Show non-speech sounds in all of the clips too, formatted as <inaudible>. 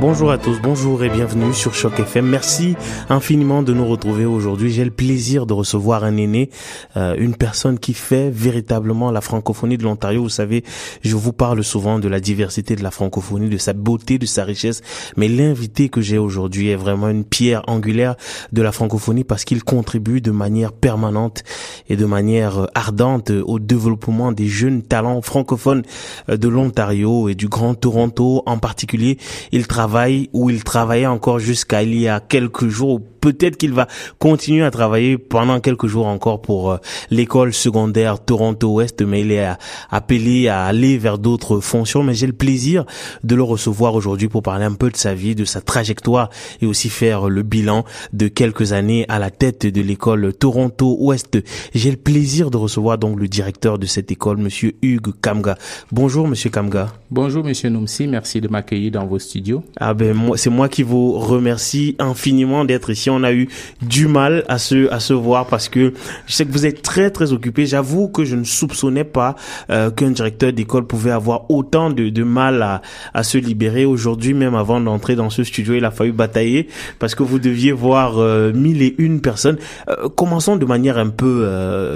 Bonjour à tous, bonjour et bienvenue sur Choc FM. Merci infiniment de nous retrouver aujourd'hui. J'ai le plaisir de recevoir un aîné, euh, une personne qui fait véritablement la francophonie de l'Ontario. Vous savez, je vous parle souvent de la diversité de la francophonie, de sa beauté, de sa richesse, mais l'invité que j'ai aujourd'hui est vraiment une pierre angulaire de la francophonie parce qu'il contribue de manière permanente et de manière ardente au développement des jeunes talents francophones de l'Ontario et du Grand Toronto en particulier. Il travaille où il travaillait encore jusqu'à il y a quelques jours peut-être qu'il va continuer à travailler pendant quelques jours encore pour euh, l'école secondaire Toronto Ouest, mais il est appelé à aller vers d'autres fonctions. Mais j'ai le plaisir de le recevoir aujourd'hui pour parler un peu de sa vie, de sa trajectoire et aussi faire le bilan de quelques années à la tête de l'école Toronto Ouest. J'ai le plaisir de recevoir donc le directeur de cette école, monsieur Hugues Kamga. Bonjour, monsieur Kamga. Bonjour, monsieur Nomsi. Merci de m'accueillir dans vos studios. Ah ben, moi, c'est moi qui vous remercie infiniment d'être ici on a eu du mal à se à se voir parce que je sais que vous êtes très très occupé. J'avoue que je ne soupçonnais pas euh, qu'un directeur d'école pouvait avoir autant de, de mal à, à se libérer. Aujourd'hui, même avant d'entrer dans ce studio, il a fallu batailler parce que vous deviez voir euh, mille et une personnes. Euh, commençons de manière un peu,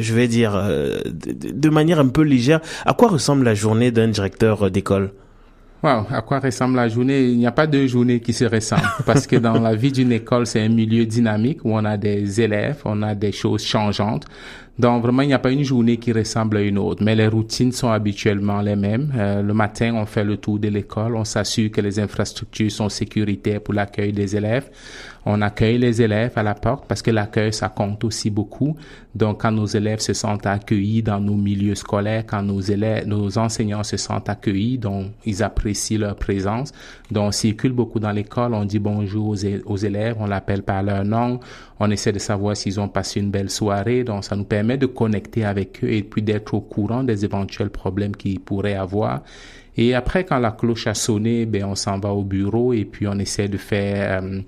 je vais dire, de, de manière un peu légère. À quoi ressemble la journée d'un directeur d'école? Wow, à quoi ressemble la journée? Il n'y a pas de journée qui se ressemble <laughs> parce que dans la vie d'une école, c'est un milieu dynamique où on a des élèves, on a des choses changeantes. Donc vraiment, il n'y a pas une journée qui ressemble à une autre, mais les routines sont habituellement les mêmes. Euh, le matin, on fait le tour de l'école, on s'assure que les infrastructures sont sécuritaires pour l'accueil des élèves. On accueille les élèves à la porte parce que l'accueil, ça compte aussi beaucoup. Donc, quand nos élèves se sentent accueillis dans nos milieux scolaires, quand nos élèves, nos enseignants se sentent accueillis, donc ils apprécient leur présence. Donc, on circule beaucoup dans l'école, on dit bonjour aux, élèves, on l'appelle par leur nom, on essaie de savoir s'ils ont passé une belle soirée. Donc, ça nous permet de connecter avec eux et puis d'être au courant des éventuels problèmes qu'ils pourraient avoir. Et après, quand la cloche a sonné, ben, on s'en va au bureau et puis on essaie de faire... Euh,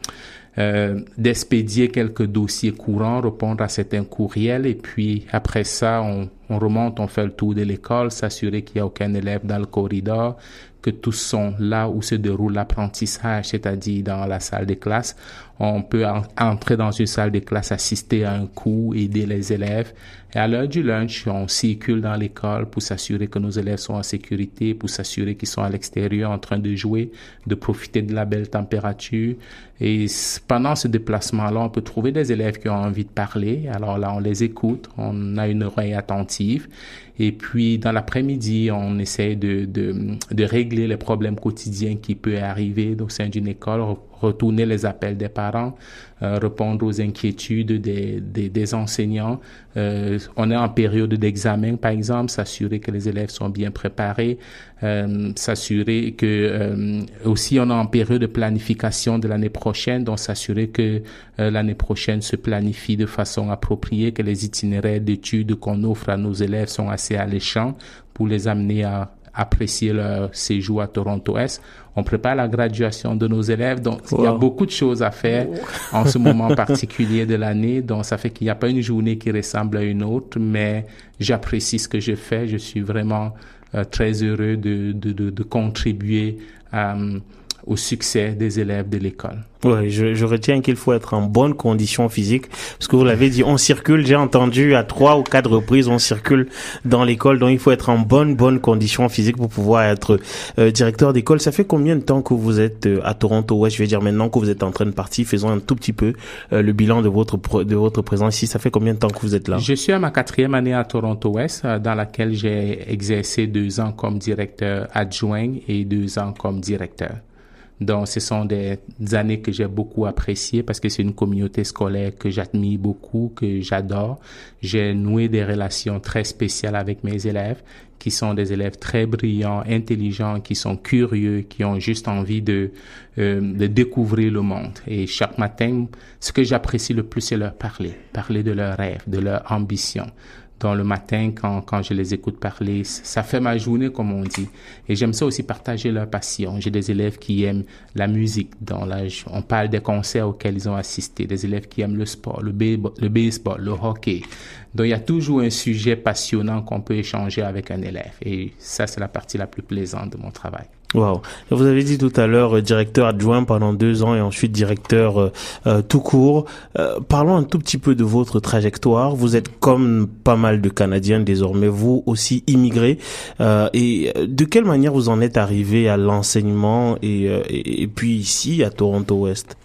euh, d'expédier quelques dossiers courants, répondre à certains courriels et puis après ça, on, on remonte, on fait le tour de l'école, s'assurer qu'il n'y a aucun élève dans le corridor, que tous sont là où se déroule l'apprentissage, c'est-à-dire dans la salle de classe. On peut entrer dans une salle de classe, assister à un cours, aider les élèves. Et à l'heure du lunch, on circule dans l'école pour s'assurer que nos élèves sont en sécurité, pour s'assurer qu'ils sont à l'extérieur en train de jouer, de profiter de la belle température. Et pendant ce déplacement-là, on peut trouver des élèves qui ont envie de parler. Alors là, on les écoute, on a une oreille attentive. Et puis, dans l'après-midi, on essaie de, de, de, régler les problèmes quotidiens qui peuvent arriver au sein d'une école, retourner les appels des parents, euh, répondre aux inquiétudes des, des, des enseignants. Euh, on est en période d'examen, par exemple, s'assurer que les élèves sont bien préparés, euh, s'assurer que euh, aussi on est en période de planification de l'année prochaine, donc s'assurer que euh, l'année prochaine se planifie de façon appropriée, que les itinéraires d'études qu'on offre à nos élèves sont assez alléchants pour les amener à apprécier leur séjour à Toronto Est. On prépare la graduation de nos élèves, donc il y a beaucoup de choses à faire en ce moment <laughs> particulier de l'année. Donc ça fait qu'il n'y a pas une journée qui ressemble à une autre, mais j'apprécie ce que je fais. Je suis vraiment euh, très heureux de, de, de, de contribuer à au succès des élèves de l'école. Oui, je, je retiens qu'il faut être en bonne condition physique, parce que vous l'avez dit, on circule, j'ai entendu à trois ou quatre reprises, on circule dans l'école, donc il faut être en bonne, bonne condition physique pour pouvoir être euh, directeur d'école. Ça fait combien de temps que vous êtes euh, à Toronto? Ouais, je vais dire maintenant que vous êtes en train de partir, faisons un tout petit peu euh, le bilan de votre de votre présence ici. Ça fait combien de temps que vous êtes là? Je suis à ma quatrième année à Toronto Ouest, dans laquelle j'ai exercé deux ans comme directeur adjoint et deux ans comme directeur. Donc, ce sont des années que j'ai beaucoup appréciées parce que c'est une communauté scolaire que j'admire beaucoup, que j'adore. J'ai noué des relations très spéciales avec mes élèves qui sont des élèves très brillants, intelligents, qui sont curieux, qui ont juste envie de, euh, de découvrir le monde. Et chaque matin, ce que j'apprécie le plus, c'est leur parler, parler de leurs rêves, de leurs ambitions. Dans le matin quand, quand je les écoute parler. Ça fait ma journée, comme on dit. Et j'aime ça aussi partager leur passion. J'ai des élèves qui aiment la musique. Dans la, on parle des concerts auxquels ils ont assisté. Des élèves qui aiment le sport, le, le baseball, le hockey. Donc il y a toujours un sujet passionnant qu'on peut échanger avec un élève. Et ça, c'est la partie la plus plaisante de mon travail. Wow. Vous avez dit tout à l'heure euh, directeur adjoint pendant deux ans et ensuite directeur euh, euh, tout court. parlons un tout petit peu de votre trajectoire. Vous êtes comme pas mal de Canadiens désormais, vous aussi immigré. et de quelle manière vous en êtes arrivé à l'enseignement et, et, et puis ici à Toronto Ouest?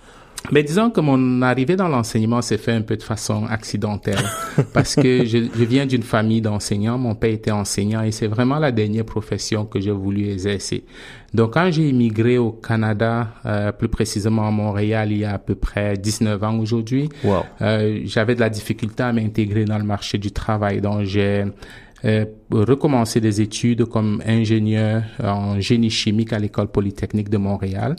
Mais disons que mon arrivée dans l'enseignement s'est fait un peu de façon accidentelle <laughs> parce que je, je viens d'une famille d'enseignants. Mon père était enseignant et c'est vraiment la dernière profession que j'ai voulu exercer. Donc quand j'ai immigré au Canada, euh, plus précisément à Montréal, il y a à peu près 19 ans aujourd'hui, wow. euh, j'avais de la difficulté à m'intégrer dans le marché du travail. Donc j'ai euh, recommencer des études comme ingénieur en génie chimique à l'école polytechnique de Montréal.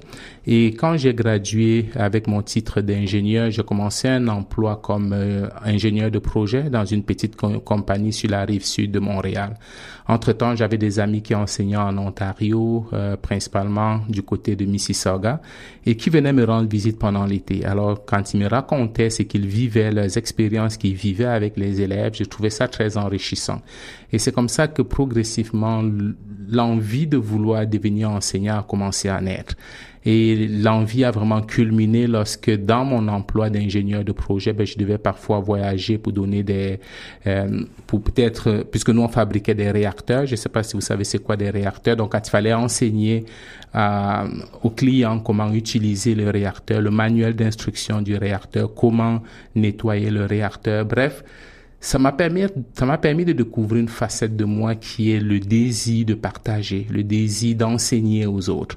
Et quand j'ai gradué avec mon titre d'ingénieur, j'ai commencé un emploi comme euh, ingénieur de projet dans une petite compagnie sur la rive sud de Montréal. Entre-temps, j'avais des amis qui enseignaient en Ontario, euh, principalement du côté de Mississauga, et qui venaient me rendre visite pendant l'été. Alors, quand ils me racontaient ce qu'ils vivaient, leurs expériences qu'ils vivaient avec les élèves, je trouvais ça très enrichissant. Et c'est comme ça que progressivement, l'envie de vouloir devenir enseignant a commencé à naître. Et l'envie a vraiment culminé lorsque dans mon emploi d'ingénieur de projet, ben, je devais parfois voyager pour donner des, euh, pour peut-être, puisque nous on fabriquait des réacteurs, je ne sais pas si vous savez c'est quoi des réacteurs, donc il fallait enseigner euh, aux clients comment utiliser le réacteur, le manuel d'instruction du réacteur, comment nettoyer le réacteur, bref, ça m'a permis, de découvrir une facette de moi qui est le désir de partager, le désir d'enseigner aux autres.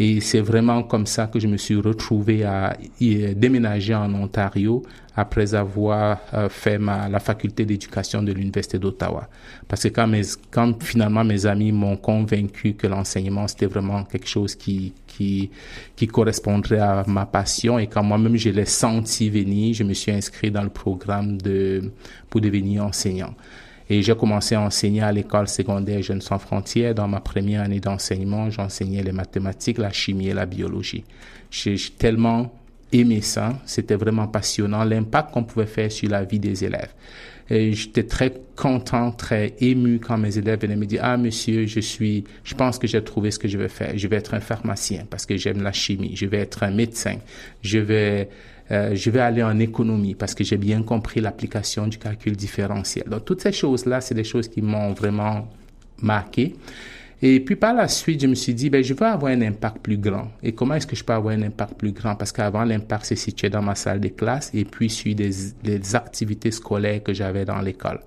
Et c'est vraiment comme ça que je me suis retrouvé à déménager en Ontario après avoir euh, fait ma, la faculté d'éducation de l'Université d'Ottawa. Parce que quand, mes, quand finalement mes amis m'ont convaincu que l'enseignement c'était vraiment quelque chose qui, qui, qui correspondrait à ma passion et quand moi-même je l'ai senti venir, je me suis inscrit dans le programme de, pour devenir enseignant. Et j'ai commencé à enseigner à l'école secondaire Jeunes sans frontières. Dans ma première année d'enseignement, j'enseignais les mathématiques, la chimie et la biologie. J'ai tellement aimé ça. C'était vraiment passionnant, l'impact qu'on pouvait faire sur la vie des élèves. Et j'étais très content, très ému quand mes élèves venaient me dire, ah, monsieur, je suis, je pense que j'ai trouvé ce que je vais faire. Je vais être un pharmacien parce que j'aime la chimie. Je vais être un médecin. Je vais, euh, je vais aller en économie parce que j'ai bien compris l'application du calcul différentiel. Donc, toutes ces choses-là, c'est des choses qui m'ont vraiment marqué. Et puis par la suite, je me suis dit, ben, je veux avoir un impact plus grand. Et comment est-ce que je peux avoir un impact plus grand? Parce qu'avant, l'impact se situait dans ma salle de classe et puis sur des, des activités scolaires que j'avais dans l'école.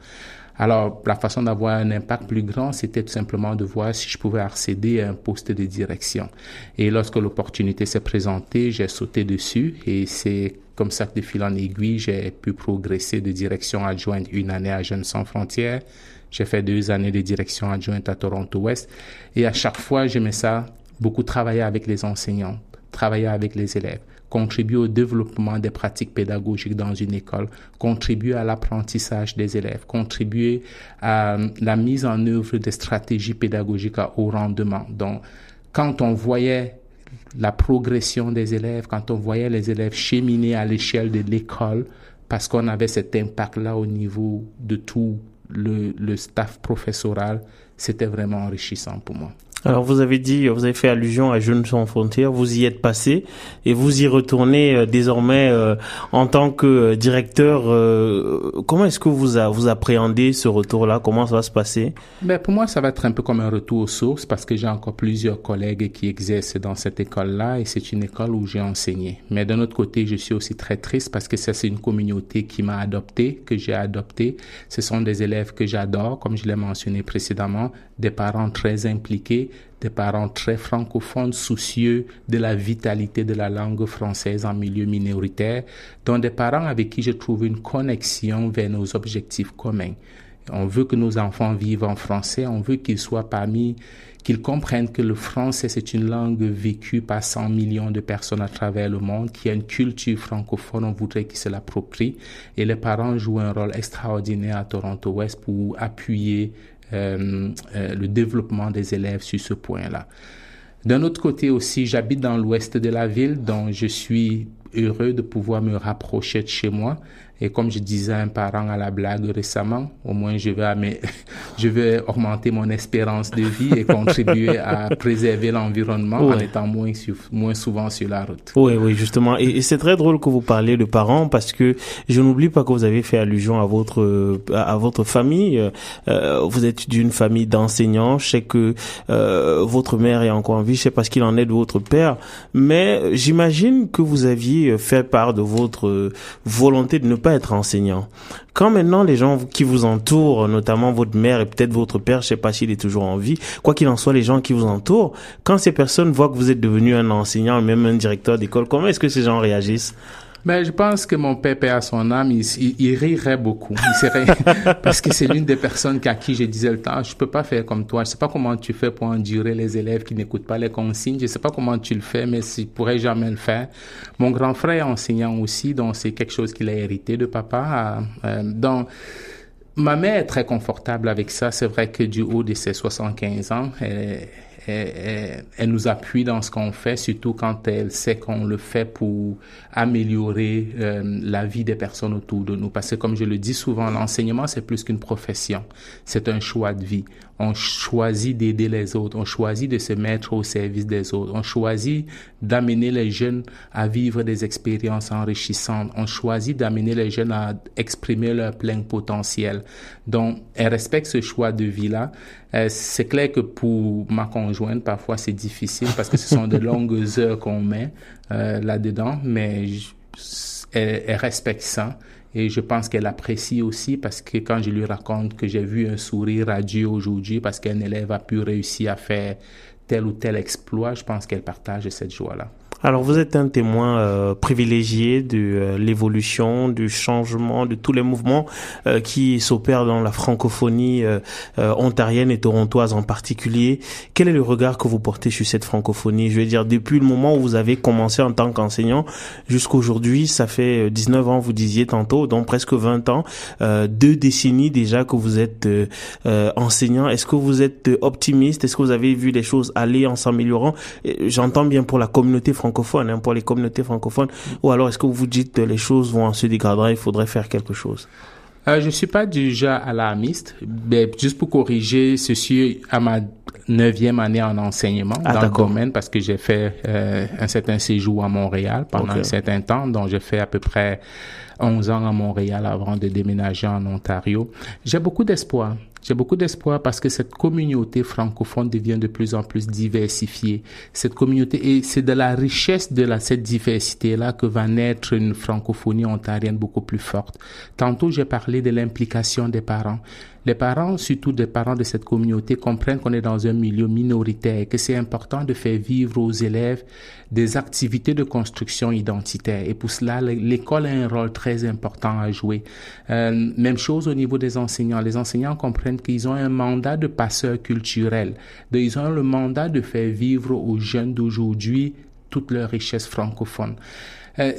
Alors, la façon d'avoir un impact plus grand, c'était tout simplement de voir si je pouvais accéder à un poste de direction. Et lorsque l'opportunité s'est présentée, j'ai sauté dessus et c'est comme ça que de fil en aiguille, j'ai pu progresser de direction adjointe une année à Jeunes sans frontières. J'ai fait deux années de direction adjointe à Toronto Ouest. Et à chaque fois, j'aimais ça, beaucoup travailler avec les enseignants, travailler avec les élèves contribuer au développement des pratiques pédagogiques dans une école, contribuer à l'apprentissage des élèves, contribuer à la mise en œuvre des stratégies pédagogiques à haut rendement. Donc, quand on voyait la progression des élèves, quand on voyait les élèves cheminer à l'échelle de l'école, parce qu'on avait cet impact-là au niveau de tout le, le staff professoral, c'était vraiment enrichissant pour moi. Alors vous avez dit, vous avez fait allusion à Jeunes sans frontières, vous y êtes passé et vous y retournez euh, désormais euh, en tant que euh, directeur. comment est-ce que vous a, vous appréhendez ce retour-là? Comment ça va se passer? Ben pour moi, ça va être un peu comme un retour aux sources parce que j'ai encore plusieurs collègues qui exercent dans cette école-là et c'est une école où j'ai enseigné. Mais d'un autre côté, je suis aussi très triste parce que ça c'est une communauté qui m'a adopté, que j'ai adopté. Ce sont des élèves que j'adore, comme je l'ai mentionné précédemment, des parents très impliqués des parents très francophones, soucieux de la vitalité de la langue française en milieu minoritaire, dont des parents avec qui j'ai trouvé une connexion vers nos objectifs communs. On veut que nos enfants vivent en français, on veut qu'ils soient parmi qu'ils comprennent que le français, c'est une langue vécue par 100 millions de personnes à travers le monde, qu'il y a une culture francophone, on voudrait qu'ils se l'approprient. Et les parents jouent un rôle extraordinaire à Toronto West pour appuyer le développement des élèves sur ce point-là. D'un autre côté aussi, j'habite dans l'ouest de la ville, donc je suis heureux de pouvoir me rapprocher de chez moi. Et comme je disais à un parent à la blague récemment, au moins je vais, <laughs> je vais augmenter mon espérance de vie et contribuer à <laughs> préserver l'environnement en étant moins, moins souvent sur la route. Oui, oui, justement. Et, c'est très drôle que vous parliez de parents parce que je n'oublie pas que vous avez fait allusion à votre à votre famille. Euh, vous êtes d'une famille d'enseignants. Je sais que euh, votre mère est encore en vie. Je sais pas ce qu'il en est de votre père, mais j'imagine que vous aviez fait part de votre volonté de ne pas être enseignant. Quand maintenant les gens qui vous entourent, notamment votre mère et peut-être votre père, je sais pas s'il est toujours en vie, quoi qu'il en soit, les gens qui vous entourent, quand ces personnes voient que vous êtes devenu un enseignant, même un directeur d'école, comment est-ce que ces gens réagissent? Ben, je pense que mon père, père à son âme, il, il, rirait beaucoup. Il serait, <laughs> parce que c'est l'une des personnes à qui je disais le temps, je peux pas faire comme toi. Je sais pas comment tu fais pour endurer les élèves qui n'écoutent pas les consignes. Je sais pas comment tu le fais, mais je pourrais jamais le faire. Mon grand frère est enseignant aussi, donc c'est quelque chose qu'il a hérité de papa. Euh, donc, ma mère est très confortable avec ça. C'est vrai que du haut de ses 75 ans, elle, elle, elle, nous appuie dans ce qu'on fait, surtout quand elle sait qu'on le fait pour améliorer euh, la vie des personnes autour de nous. Parce que comme je le dis souvent, l'enseignement, c'est plus qu'une profession, c'est un choix de vie. On choisit d'aider les autres, on choisit de se mettre au service des autres, on choisit d'amener les jeunes à vivre des expériences enrichissantes, on choisit d'amener les jeunes à exprimer leur plein potentiel. Donc, elle respecte ce choix de vie-là. Euh, c'est clair que pour ma conjointe, parfois c'est difficile parce que ce sont de <laughs> longues heures qu'on met euh, là-dedans, mais elle, elle, respecte ça. Et je pense qu'elle apprécie aussi parce que quand je lui raconte que j'ai vu un sourire radieux aujourd'hui parce qu'un élève a pu réussir à faire tel ou tel exploit, je pense qu'elle partage cette joie-là. Alors vous êtes un témoin euh, privilégié de euh, l'évolution, du changement, de tous les mouvements euh, qui s'opèrent dans la francophonie ontarienne et torontoise en particulier. Quel est le regard que vous portez sur cette francophonie? Je veux dire, depuis le moment où vous avez commencé en tant qu'enseignant jusqu'aujourd'hui, ça fait 19 ans, vous disiez tantôt, donc presque 20 ans, deux décennies déjà que vous êtes enseignant. Est-ce que vous êtes optimiste? Est-ce que vous avez vu les choses aller en s'améliorant? J'entends bien pour la communauté francophone francophones, hein, pour les communautés francophones Ou alors est-ce que vous dites que les choses vont se dégrader, il faudrait faire quelque chose? Euh, je suis pas déjà alarmiste, mais juste pour corriger ceci à ma neuvième année en enseignement ah, dans le domaine parce que j'ai fait euh, un certain séjour à Montréal pendant un certain temps, donc j'ai fait à peu près 11 ans à Montréal avant de déménager en Ontario. J'ai beaucoup d'espoir. J'ai beaucoup d'espoir parce que cette communauté francophone devient de plus en plus diversifiée. Cette communauté, et c'est de la richesse de la, cette diversité-là que va naître une francophonie ontarienne beaucoup plus forte. Tantôt, j'ai parlé de l'implication des parents. Les parents, surtout des parents de cette communauté, comprennent qu'on est dans un milieu minoritaire et que c'est important de faire vivre aux élèves des activités de construction identitaire. Et pour cela, l'école a un rôle très important à jouer. Euh, même chose au niveau des enseignants. Les enseignants comprennent qu'ils ont un mandat de passeur culturel. Ils ont le mandat de faire vivre aux jeunes d'aujourd'hui toute leur richesse francophone. Euh,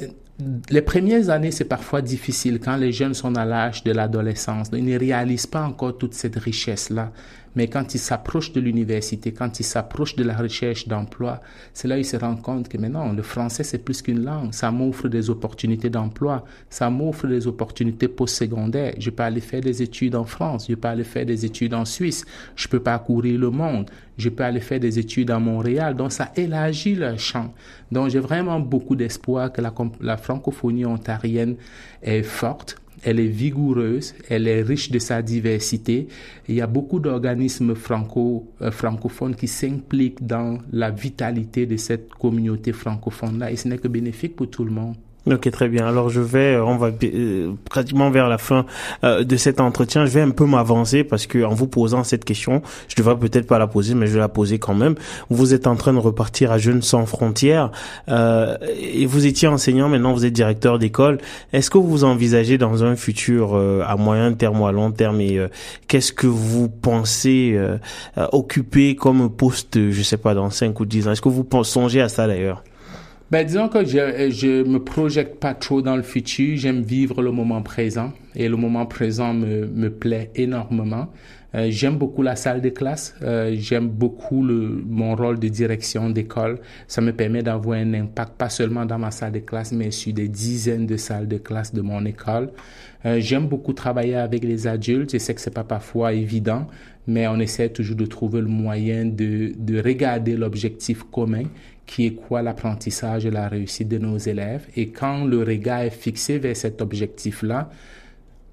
les premières années, c'est parfois difficile quand les jeunes sont à l'âge de l'adolescence. Ils ne réalisent pas encore toute cette richesse-là. Mais quand ils s'approchent de l'université, quand ils s'approchent de la recherche d'emploi, c'est là qu'ils se rendent compte que maintenant, le français, c'est plus qu'une langue. Ça m'offre des opportunités d'emploi. Ça m'offre des opportunités postsecondaires. Je peux aller faire des études en France. Je peux aller faire des études en Suisse. Je peux parcourir le monde. Je peux aller faire des études à Montréal. Donc, ça élargit le champ. Donc, j'ai vraiment beaucoup d'espoir que la, la francophonie ontarienne est forte elle est vigoureuse, elle est riche de sa diversité. Il y a beaucoup d'organismes franco, euh, francophones qui s'impliquent dans la vitalité de cette communauté francophone-là et ce n'est que bénéfique pour tout le monde. Ok, très bien. Alors je vais, euh, on va euh, pratiquement vers la fin euh, de cet entretien. Je vais un peu m'avancer parce que en vous posant cette question, je devrais peut-être pas la poser, mais je vais la poser quand même. Vous êtes en train de repartir à Jeunes sans frontières et vous étiez enseignant, maintenant vous êtes directeur d'école. Est-ce que vous envisagez dans un futur à moyen terme ou à long terme et qu'est-ce que vous pensez occuper comme poste, je sais pas, dans 5 ou 10 ans? Est-ce que vous songez à ça d'ailleurs? Ben, disons que je, je me projette pas trop dans le futur. J'aime vivre le moment présent et le moment présent me, me plaît énormément. Euh, j'aime beaucoup la salle de classe. Euh, j'aime beaucoup le, mon rôle de direction d'école. Ça me permet d'avoir un impact pas seulement dans ma salle de classe, mais sur des dizaines de salles de classe de mon école. Euh, j'aime beaucoup travailler avec les adultes. Je sais que c'est pas parfois évident, mais on essaie toujours de trouver le moyen de, de regarder l'objectif commun qui est quoi l'apprentissage et la réussite de nos élèves. Et quand le regard est fixé vers cet objectif-là,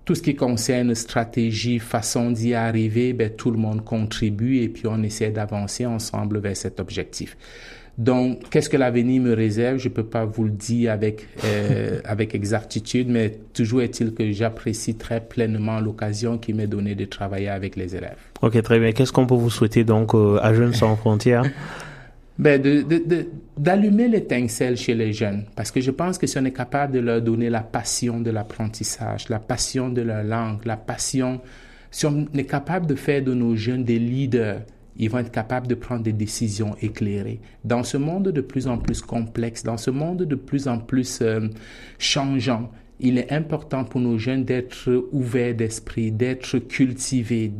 tout ce qui concerne stratégie, façon d'y arriver, ben, tout le monde contribue et puis on essaie d'avancer ensemble vers cet objectif. Donc, qu'est-ce que l'avenir me réserve? Je ne peux pas vous le dire avec euh, <laughs> avec exactitude, mais toujours est-il que j'apprécie très pleinement l'occasion qui m'est donnée de travailler avec les élèves. Ok, très bien. Qu'est-ce qu'on peut vous souhaiter donc euh, à Jeunes sans frontières? Ben d'allumer l'étincelle chez les jeunes, parce que je pense que si on est capable de leur donner la passion de l'apprentissage, la passion de leur langue, la passion, si on est capable de faire de nos jeunes des leaders, ils vont être capables de prendre des décisions éclairées. Dans ce monde de plus en plus complexe, dans ce monde de plus en plus euh, changeant, il est important pour nos jeunes d'être ouverts d'esprit, d'être cultivés,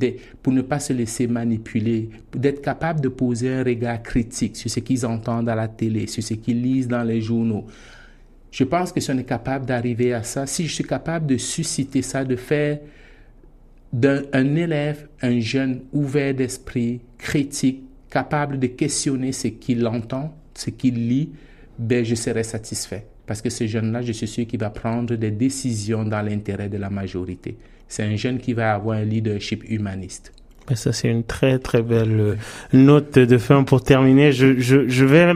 pour ne pas se laisser manipuler, d'être capables de poser un regard critique sur ce qu'ils entendent à la télé, sur ce qu'ils lisent dans les journaux. Je pense que si on est capable d'arriver à ça, si je suis capable de susciter ça, de faire d'un élève un jeune ouvert d'esprit, critique, capable de questionner ce qu'il entend, ce qu'il lit, ben je serai satisfait. Parce que ce jeune-là, je suis sûr qu'il va prendre des décisions dans l'intérêt de la majorité. C'est un jeune qui va avoir un leadership humaniste. Ça, c'est une très, très belle euh, note de fin pour terminer. Je, je, je vais,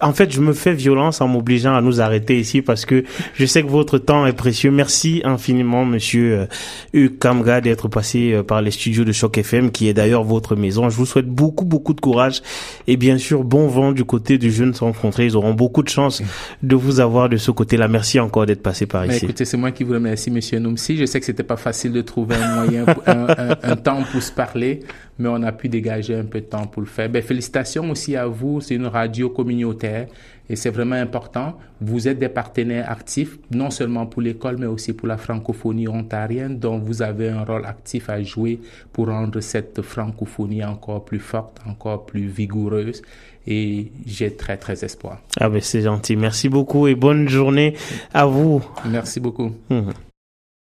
en fait, je me fais violence en m'obligeant à nous arrêter ici parce que je sais que votre temps est précieux. Merci infiniment, monsieur euh, Kamga, d'être passé euh, par les studios de Choc FM, qui est d'ailleurs votre maison. Je vous souhaite beaucoup, beaucoup de courage et bien sûr, bon vent du côté du Jeune sans frontières. Ils auront beaucoup de chance de vous avoir de ce côté-là. Merci encore d'être passé par ici. Écoutez, c'est moi qui vous remercie, monsieur Noumsi. Je sais que c'était pas facile de trouver un moyen, un, un, un temps pour se parler, mais on a pu dégager un peu de temps pour le faire. Ben, félicitations aussi à vous, c'est une radio communautaire et c'est vraiment important. Vous êtes des partenaires actifs, non seulement pour l'école, mais aussi pour la francophonie ontarienne, dont vous avez un rôle actif à jouer pour rendre cette francophonie encore plus forte, encore plus vigoureuse. Et j'ai très, très espoir. Ah ben c'est gentil. Merci beaucoup et bonne journée à vous. Merci beaucoup. Mmh.